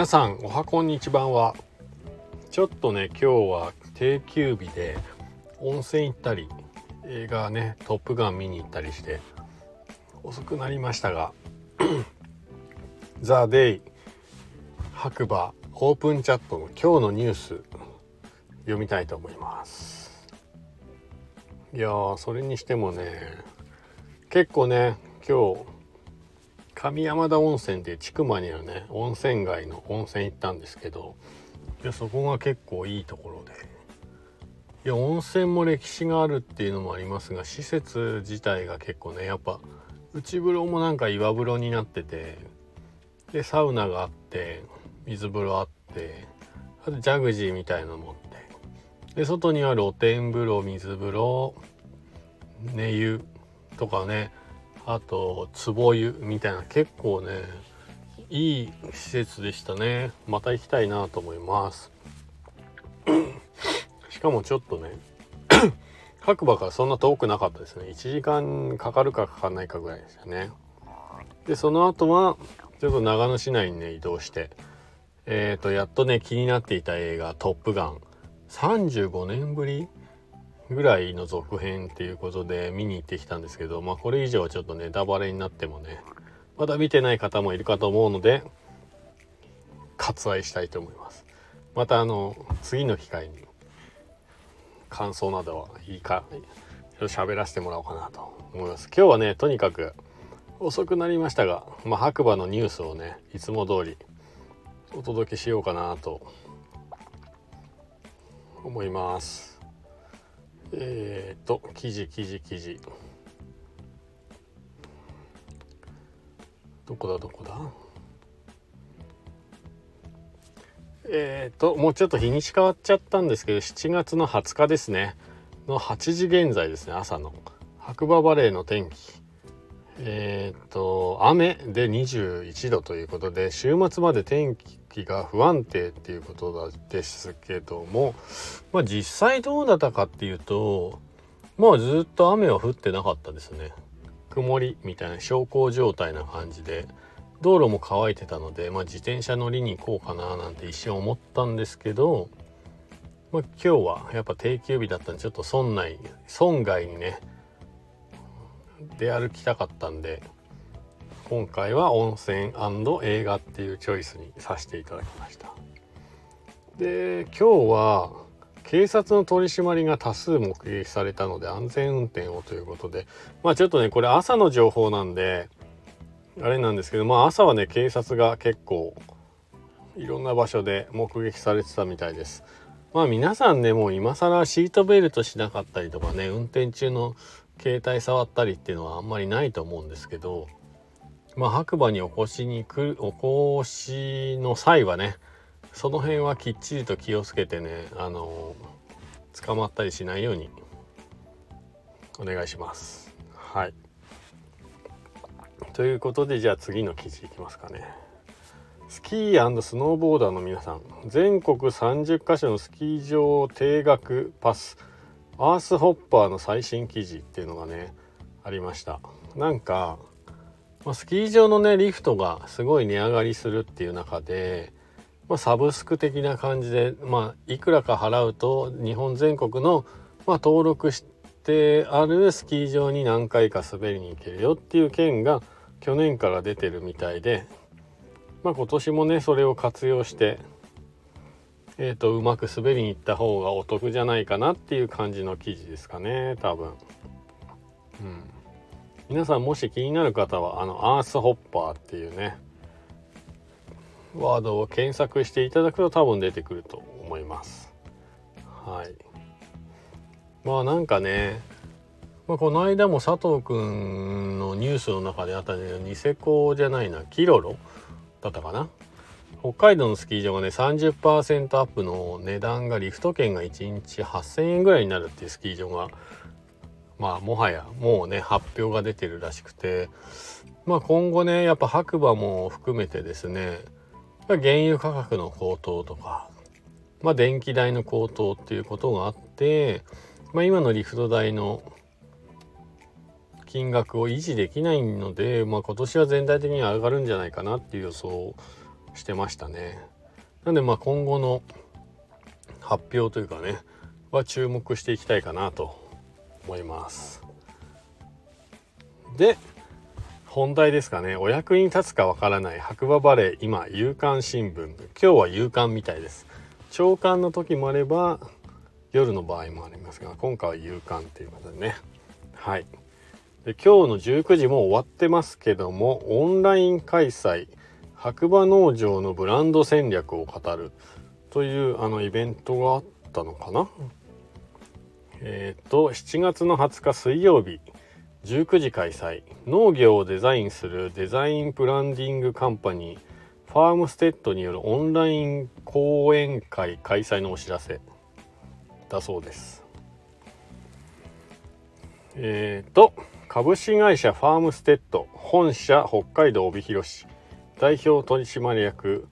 皆さんおはこんにちは。ちょっとね今日は定休日で温泉行ったり映画ね「トップガン」見に行ったりして遅くなりましたが「ザ・デイ」白馬オープンチャットの今日のニュース読みたいと思います。いやーそれにしてもね結構ね今日上山田温泉って千曲にあるね温泉街の温泉行ったんですけどいやそこが結構いいところで。いや温泉も歴史があるっていうのもありますが施設自体が結構ねやっぱ内風呂もなんか岩風呂になっててでサウナがあって水風呂あってあとジャグジーみたいなのもってで外には露天風呂水風呂寝湯とかねあと壺湯みたいな結構ねいい施設でしたね。また行きたいなと思います。しかもちょっとね 白馬からそんな遠くなかったですね。1時間かかるかかかんないかぐらいでしたね。でその後はちょっと長野市内にね移動してえっ、ー、とやっとね気になっていた映画「トップガン」35年ぶりぐらいの続編っていうことで見に行ってきたんですけど、まあこれ以上はちょっとネタバレになってもね、まだ見てない方もいるかと思うので、割愛したいと思います。またあの、次の機会に感想などはいいか、喋らせてもらおうかなと思います。今日はね、とにかく遅くなりましたが、まあ白馬のニュースをね、いつも通りお届けしようかなと思います。えっ、ー、と記事記事記事。どこだどこだ？えっ、ともうちょっと日にち変わっちゃったんですけど7月の20日ですね。の8時現在ですね朝の。白馬バレーの天気。えっ、と雨で21度ということで週末まで天気気が不安定っていうことですけどもまあ実際どうだったかっていうとまあずっと雨は降ってなかったですね。曇りみたいな小康状態な感じで道路も乾いてたので、まあ、自転車乗りに行こうかななんて一瞬思ったんですけど、まあ、今日はやっぱ定休日だったんでちょっと村内村外にね出歩きたかったんで今回は温泉映画っていうチョイスにさせていただきました。で今日は警察の取り締まりが多数目撃されたので安全運転をということでまあちょっとねこれ朝の情報なんであれなんですけどまあ朝はね警察が結構いろんな場所で目撃されてたみたいです。まあ皆さんねもう今更シートベルトしなかったりとかね運転中の携帯触ったりっていうのはあんまりないと思うんですけどまあ白馬にお越しに来るお越しの際はねその辺はきっちりと気をつけてねあの捕まったりしないようにお願いします。はい。ということでじゃあ次の記事いきますかね。スキースノーボーダーの皆さん。全国30カ所のスキー場定額パス。アースホッパーの最新記事っていうのがねありました。なんか、まあ、スキー場のねリフトがすごい値上がりするっていう中で、まあ、サブスク的な感じで、まあ、いくらか払うと日本全国の、まあ、登録してあるスキー場に何回か滑りに行けるよっていう件が去年から出てるみたいで、まあ、今年もねそれを活用してえーと、うまく滑りに行った方がお得じゃないかなっていう感じの記事ですかね多分。うん、皆さんもし気になる方はあのアースホッパーっていうねワードを検索していただくと多分出てくると思います。はい。まあなんかね、まあ、この間も佐藤くんのニュースの中であったねニセコじゃないなキロロだったかな北海道のスキー場がね30%アップの値段がリフト券が1日8,000円ぐらいになるっていうスキー場がまあもはやもうね発表が出てるらしくてまあ今後ねやっぱ白馬も含めてですね原油価格の高騰とかまあ電気代の高騰っていうことがあってまあ今のリフト代の金額を維持できないので、まあ、今年は全体的に上がるんじゃないかなっていう予想をしてましたね。なんでまあ今後の発表というかねは注目していきたいかなと思います。で本題ですかね。お役に立つかわからない白馬バレー今夕刊新聞。今日は夕刊みたいです。朝刊の時もあれば夜の場合もありますが今回は夕刊っていうことでね。はい。で今日の19時も終わってますけどもオンライン開催白馬農場のブランド戦略を語るというあのイベントがあったのかな。えっ、と7月の20日水曜日19時開催。農業をデザインするデザインブランディングカンパニーファームステッドによるオンライン講演会開催のお知らせだそうです。えっ、と株式会社ファームステッド本社北海道帯広市。代表取締役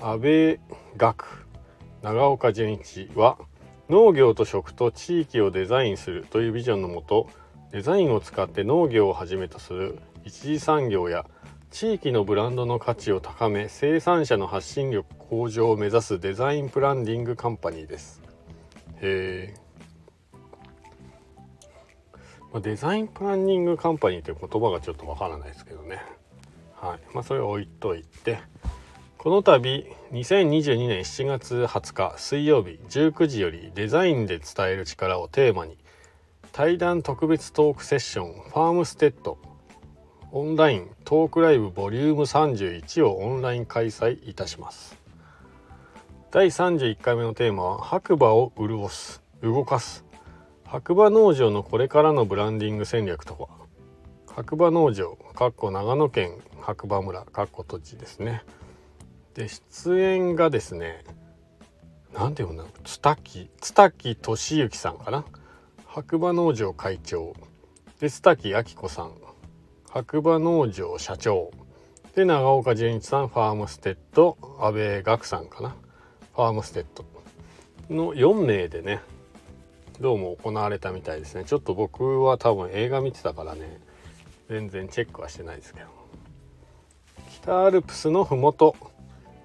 安倍学長岡純一は農業と食と地域をデザインするというビジョンのもとデザインを使って農業をはじめとする一次産業や地域のブランドの価値を高め生産者の発信力向上を目指すデザインプランディングカンパニーですへえま、デザインプランニングカンパニーという言葉がちょっとわからないですけどね。はい。まあ、それを置いといて、この度、2022年7月20日水曜日19時よりデザインで伝える力をテーマに、対談特別トークセッションファームステッドオンライントークライブボリューム31をオンライン開催いたします。第31回目のテーマは白馬を潤す、動かす白馬農場のこれからのブランディング戦略とは白馬農場かっこ長野県白馬村かっこ土地ですねで出演がですね何て言うんだろう津滝津滝俊之さんかな？白馬農場会長。で津滝明子さん。白馬農場社長。で長岡純一さんファームステッド阿部岳さんかな？ファームステッド。の4名でねどうも行われたみたいですね。ちょっと僕は多分映画見てたからね全然チェックはしてないですけど。北アルプスの麓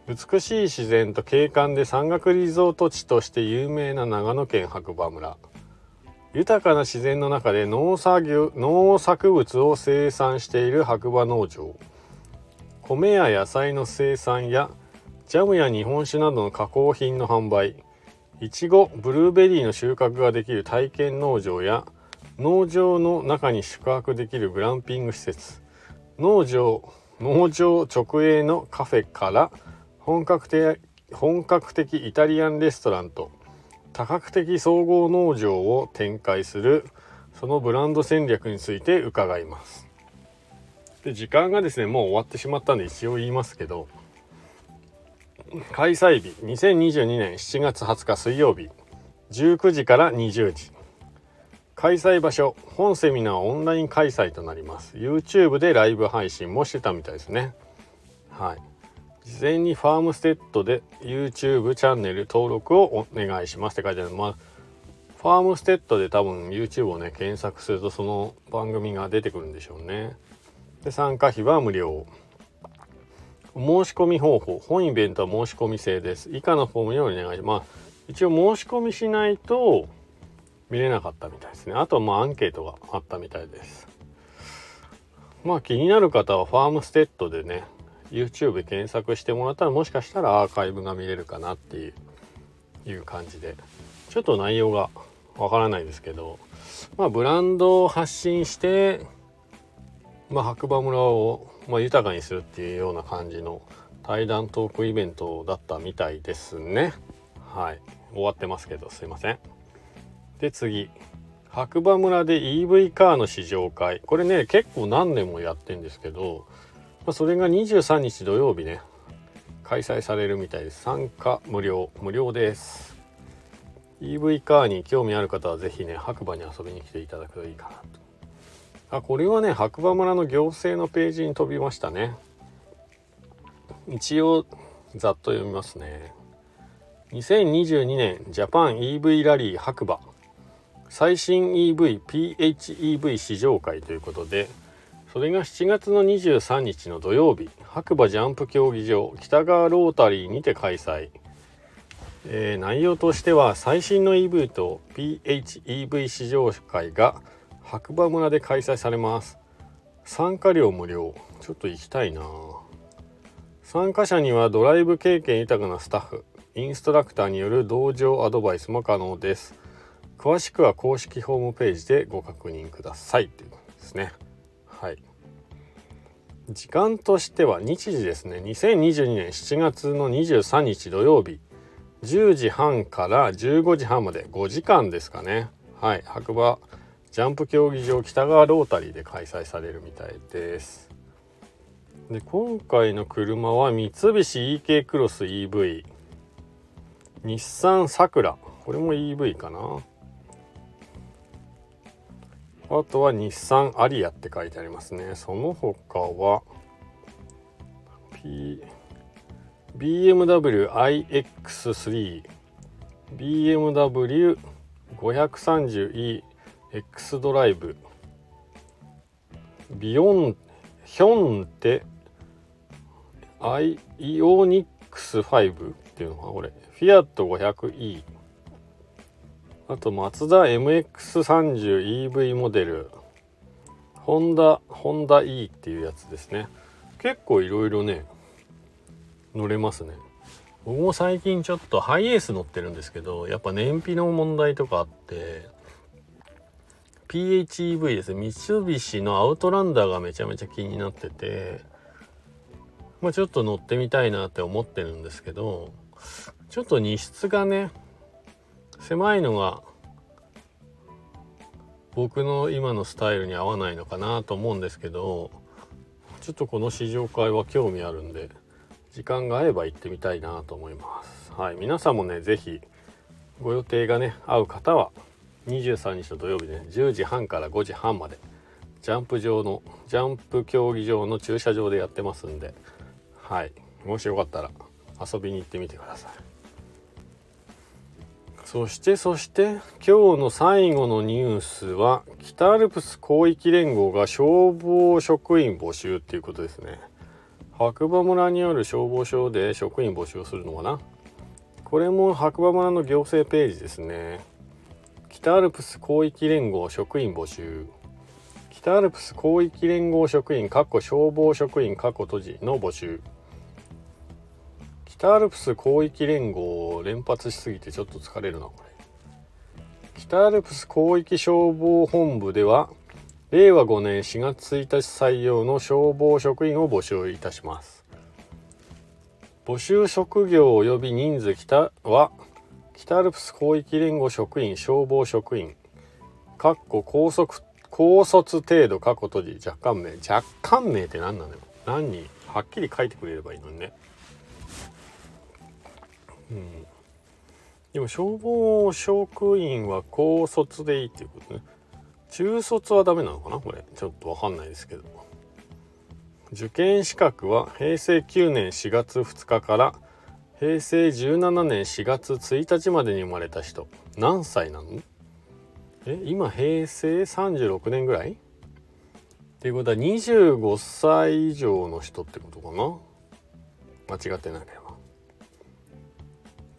美しい自然と景観で山岳リゾート地として有名な長野県白馬村。豊かな自然の中で農作業農作物を生産している白馬農場。米や野菜の生産やジャムや日本酒などの加工品の販売。いちごブルーベリーの収穫ができる体験農場や農場の中に宿泊できるグランピング施設。農場農場直営のカフェから本格的本格的イタリアンレストランと多角的総合農場を展開するそのブランド戦略について伺います。で時間がですねもう終わってしまったんで一応言いますけど開催日2022年7月20日水曜日19時から20時。開催場所本セミナーオンライン開催となります。YouTube でライブ配信もしてたみたいですね。はい。事前にファームステッドで YouTube チャンネル登録をお願いします。って書いてあるまあファームステッドで多分 YouTube をね検索するとその番組が出てくるんでしょうね。で参加費は無料。申し込み方法本イベントは申し込み制です。以下のフォームにお願いします、まあ、一応申し込みしないと見れなかったみたいですね。あとはまあアンケートがあったみたいです。まあ気になる方はファームステッドでね YouTube 検索してもらったらもしかしたらアーカイブが見れるかなっていう感じで。ちょっと内容がわからないですけどまあブランドを発信してまあ白馬村をま、豊かにするっていうような感じの対談トークイベントだったみたいですね。はい。終わってますけどすいません。で次。白馬村で EV カーの試乗会。これね結構何年もやってんですけど、まあ、それが23日土曜日ね。開催されるみたいです。参加無料。無料です。EV カーに興味ある方は是非ね白馬に遊びに来ていただくといいかなと。あこれはね白馬村の行政のページに飛びましたね。一応ざっと読みますね。2022年ジャパン EV ラリー白馬。最新 EV PHEV 試乗会ということでそれが7月の23日の土曜日白馬ジャンプ競技場北川ロータリーにて開催、えー、内容としては最新の EV と PHEV 試乗会が白馬村で開催されます。参加料無料。ちょっと行きたいな。参加者にはドライブ経験豊かなスタッフインストラクターによる同乗アドバイスも可能です。詳しくは公式ホームページでご確認ください。ということですね。時間としては日時ですね。2022年7月の23日土曜日。10時半から15時半まで。5時間ですかね。はい。白馬ジャンプ競技場北川ロータリーで開催されるみたいです。で今回の車は三菱 EK クロス EV 日産サクラ。これも EV かな。あとは日産アリアって書いてありますね。その他は、P、BMW iX3 BMW 530e X ドライブビヨンヒョンテアイイオニックス5っていうのがこれ。フィアット 500e あとマツダ MX30EV モデル。ホンダホンダ E っていうやつですね。結構いろいろね乗れますね。僕も最近ちょっとハイエース乗ってるんですけどやっぱ燃費の問題とかあって PHEV ですね。三菱のアウトランダーがめちゃめちゃ気になっててまあちょっと乗ってみたいなって思ってるんですけどちょっと荷室がね狭いのが僕の今のスタイルに合わないのかなと思うんですけどちょっとこの試乗会は興味あるんで時間が合えば行ってみたいなと思います。はい皆さんもね是非ご予定がね合う方は23日の土曜日ね10時半から5時半までジャンプ場のジャンプ競技場の駐車場でやってますんではいもしよかったら遊びに行ってみてください。そしてそして今日の最後のニュースは北アルプス広域連合が消防職員募集っていうことですね。白馬村にある消防署で職員募集するのかな？これも白馬村の行政ページですね。北アルプス広域連合職員募集。北アルプス広域連合職員かっこ消防職員かっこ閉じの募集。北アルプス広域連合連発しすぎてちょっと疲れるなこれ北アルプス広域消防本部では令和5年4月1日採用の消防職員を募集いたします。募集職業及び人数北は北アルプス広域連合職員消防職員。かっこ高速高卒程度過去閉じ若干名。若干名って何なの？よ何にはっきり書いてくれればいいのにね。うん、でも消防職員は高卒でいいっていうことね。中卒はダメなのかなこれ。ちょっとわかんないですけど。受験資格は平成9年4月2日から平成17年4月1日までに生まれた人。何歳なの？え今平成36年ぐらい？っていうことは25歳以上の人ってことかな？間違ってなければ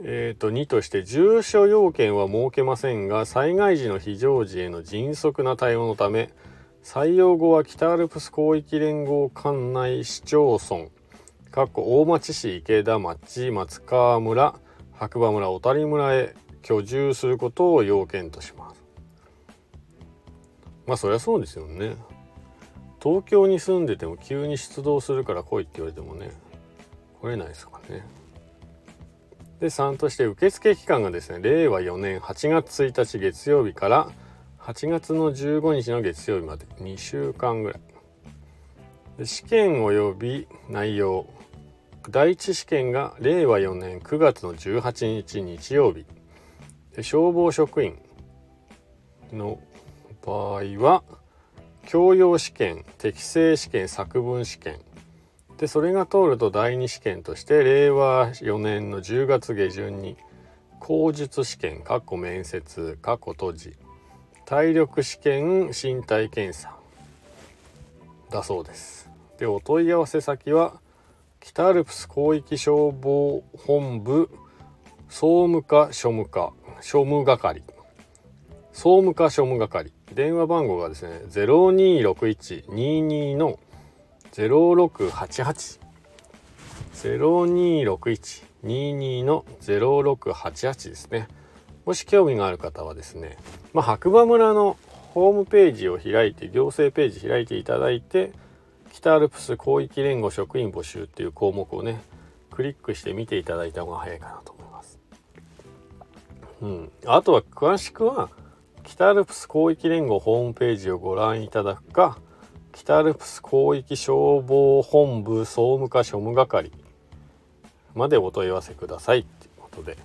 えーと、2として住所要件は設けませんが災害時の非常時への迅速な対応のため採用後は北アルプス広域連合管内市町村大町市池田町松川村白馬村小谷村へ居住することを要件とします。まあそりゃそうですよね。東京に住んでても急に出動するから来いって言われてもね来れないですからね。で3として受付期間がですね令和4年8月1日月曜日から8月の15日の月曜日まで2週間ぐらい。で試験及び内容。第一試験が令和4年9月の18日日曜日。で消防職員の場合は教養試験適正試験作文試験でそれが通ると第二試験として令和4年の10月下旬に口述試験括弧面接括弧閉じ体力試験身体検査だそうです。でお問い合わせ先は北アルプス広域消防本部総務課庶務課庶務係総務課庶務係。電話番号がですね026122の0688 026122の0688ですね。もし興味がある方はですね、まあ、白馬村のホームページを開いて行政ページ開いていただいて北アルプス広域連合職員募集っていう項目をねクリックして見ていただいた方が早いかなと思います。うん、あとは詳しくは北アルプス広域連合ホームページをご覧いただくか北アルプス広域消防本部総務課庶務係までお問い合わせください。っていうことで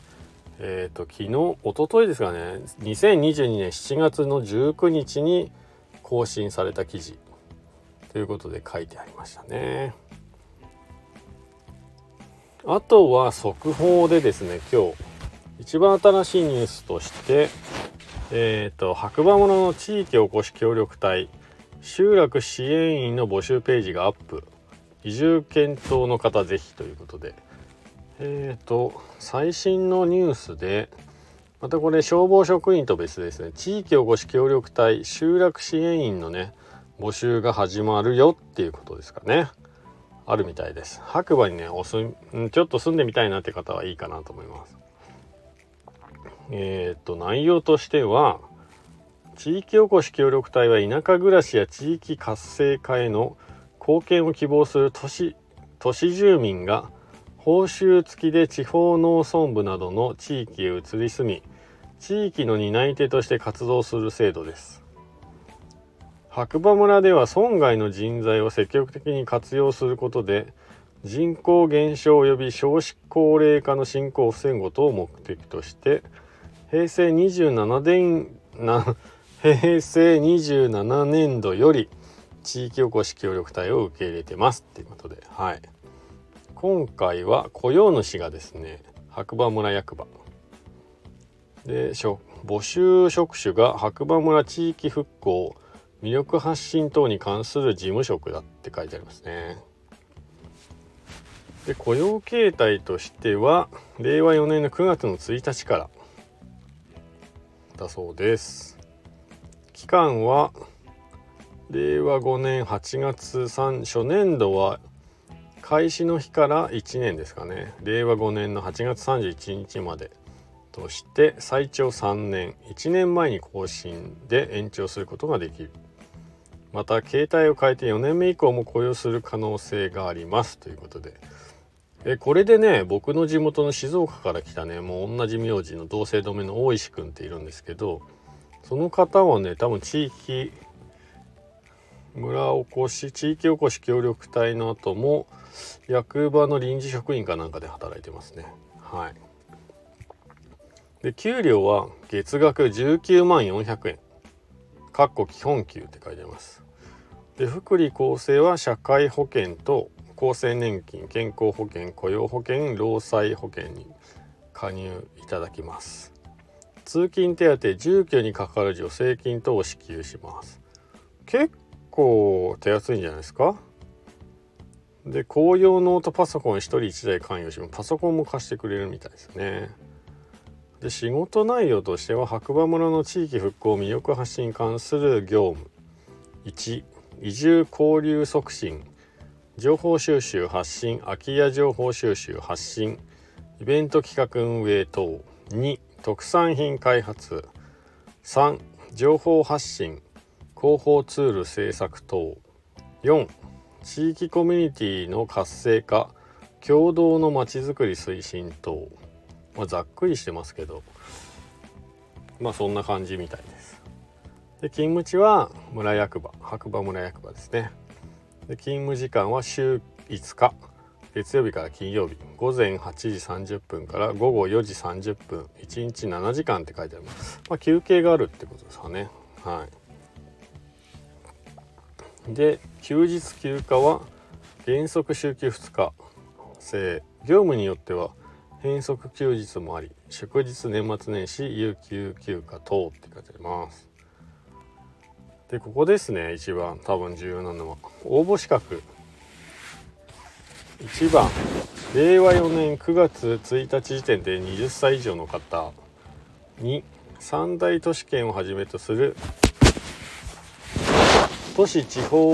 え、ー、と昨日おとといですかね2022年7月の19日に更新された記事。ということで書いてありましたね。あとは速報でですね今日一番新しいニュースとしてえっ、ー、と白馬村の地域おこし協力隊集落支援員の募集ページがアップ。移住検討の方ぜひということで。えっ、ー、と最新のニュースでまたこれ消防職員と別ですね。地域おこし協力隊集落支援員のね募集が始まるよっていうことですかね。あるみたいです。白馬にねおすちょっと住んでみたいなって方はいいかなと思います。えっ、ー、と内容としては地域おこし協力隊は田舎暮らしや地域活性化への貢献を希望する都市都市住民が報酬付きで地方農村部などの地域へ移り住み地域の担い手として活動する制度です。白馬村では村外の人材を積極的に活用することで人口減少及び少子高齢化の進行を防ぐことを目的として平成27年な平成27年度より地域おこし協力隊を受け入れてます。っていうことではい。今回は雇用主がですね白馬村役場で募集職種が白馬村地域復興魅力発信等に関する事務職だって書いてありますね。で雇用形態としては令和4年の9月の1日からだそうです。期間は令和5年8月3初年度は開始の日から1年ですかね。令和5年の8月31日までとして最長3年1年前に更新で延長することができる。また携帯を変えて4年目以降も雇用する可能性がありますということで。えこれでね僕の地元の静岡から来たねもう同じ名字の同姓同名の大石くんっているんですけどその方はね多分地域村おこし地域おこし協力隊の後も役場の臨時職員かなんかで働いてますね。はい。で給料は月額19万400円。かっこ基本給って書いてます。で福利厚生は社会保険と厚生年金健康保険雇用保険労災保険に加入いただきます。通勤手当住居にかかる助成金等を支給します。結構手厚いんじゃないですか？で公用ノートパソコン1人1台関与しパソコンも貸してくれるみたいですね。で仕事内容としては白馬村の地域復興魅力発信に関する業務。1移住交流促進。情報収集発信空き家情報収集発信。イベント企画運営等。2特産品開発。3情報発信。広報ツール制作等。4地域コミュニティの活性化。共同のまちづくり推進等。まあ、ざっくりしてますけど。まあそんな感じみたいです。で勤務地は村役場。白馬村役場ですね。で勤務時間は週5日。月曜日から金曜日午前8時30分から午後4時30分1日7時間って書いてあります、まあ、休憩があるってことですかね。はい。で休日休暇は原則週休2日。制業務によっては変則休日もあり祝日年末年始有給休暇等って書いてあります。でここですね一番多分重要なのは。応募資格。1番。令和4年9月1日時点で20歳以上の方。2三大都市圏をはじめとする。都市地方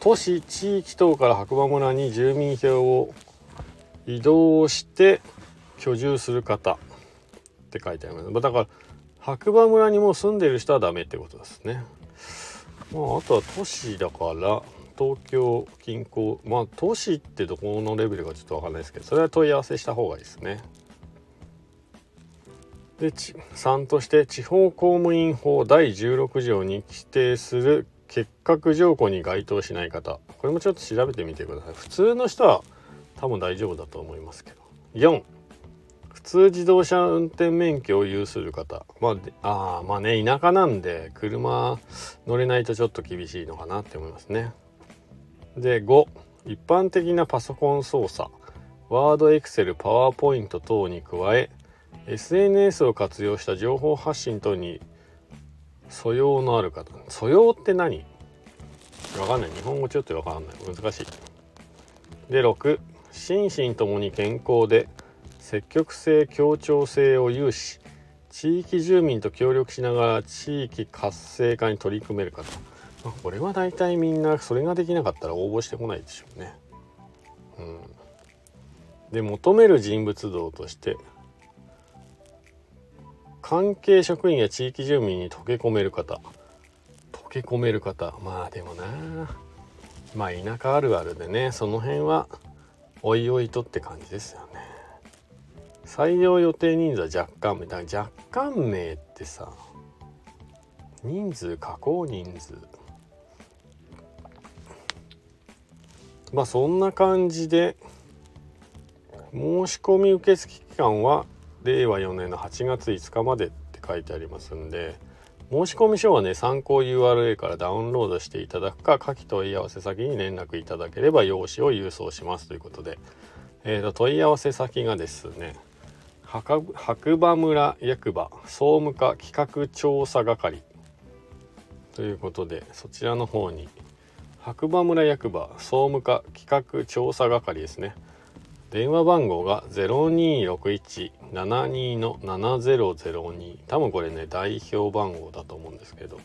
都市地域等から白馬村に住民票を移動して居住する方。って書いてあります。だから白馬村にも住んでる人はダメってことですね。まああとは都市だから東京近郊まあ都市ってどこのレベルかちょっと分かんないですけどそれは問い合わせした方がいいですね。で3として地方公務員法第16条に規定する結核条項に該当しない方。これもちょっと調べてみてください。普通の人は多分大丈夫だと思いますけど。4普通自動車運転免許を有する方。まああまあね田舎なんで車乗れないとちょっと厳しいのかなって思いますね。で5一般的なパソコン操作。ワードエクセルパワーポイント等に加え SNS を活用した情報発信等に素養のある方。素養って何？わかんない。日本語ちょっとわかんない。難しい。で6心身ともに健康で積極性協調性を有し地域住民と協力しながら地域活性化に取り組める方、まあ、これは大体みんなそれができなかったら応募してこないでしょうね。うん、で求める人物像として関係職員や地域住民に溶け込める方。溶け込める方。まあでもな。まあ田舎あるあるでね。その辺はおいおいとって感じですよね。採用予定人数は若干名だから若干名ってさ人数加工人数。まあそんな感じで申し込み受付期間は令和4年の8月5日までって書いてありますんで申込書はね参考 URL からダウンロードしていただくか下記問い合わせ先に連絡いただければ用紙を郵送しますということで、えー、と問い合わせ先がですね白馬村役場総務課企画調査係ということでそちらの方に白馬村役場総務課企画調査係ですね。電話番号が026172の7002多分これね代表番号だと思うんですけど。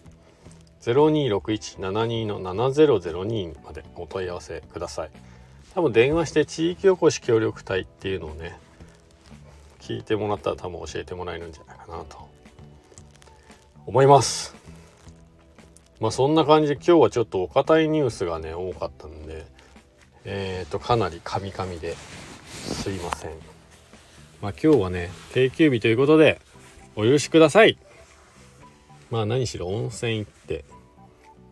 026172の7002までお問い合わせください。多分電話して地域おこし協力隊っていうのをね聞いてもらったら多分教えてもらえるんじゃないかなと思います。まあそんな感じで今日はちょっとお堅いニュースがね多かったんでえっ、ー、とかなりカミカミですいません。まあ今日はね定休日ということでお許しください。まあ何しろ温泉行って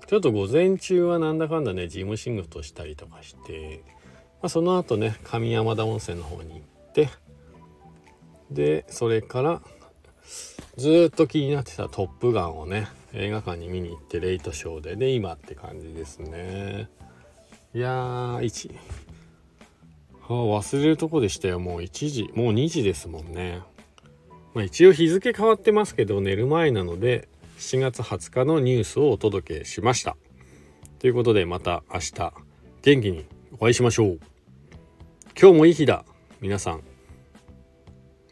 ちょっと午前中はなんだかんだね事務仕事したりとかして、まあ、その後ね上山田温泉の方に行ってでそれからずっと気になってた「トップガン」をね映画館に見に行ってレイトショーで。で今って感じですね。いやー1あ忘れるとこでしたよ。もう1時もう2時ですもんね。まあ一応日付変わってますけど寝る前なので7月20日のニュースをお届けしました。ということでまた明日元気にお会いしましょう。今日もいい日だ。皆さん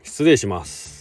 失礼します。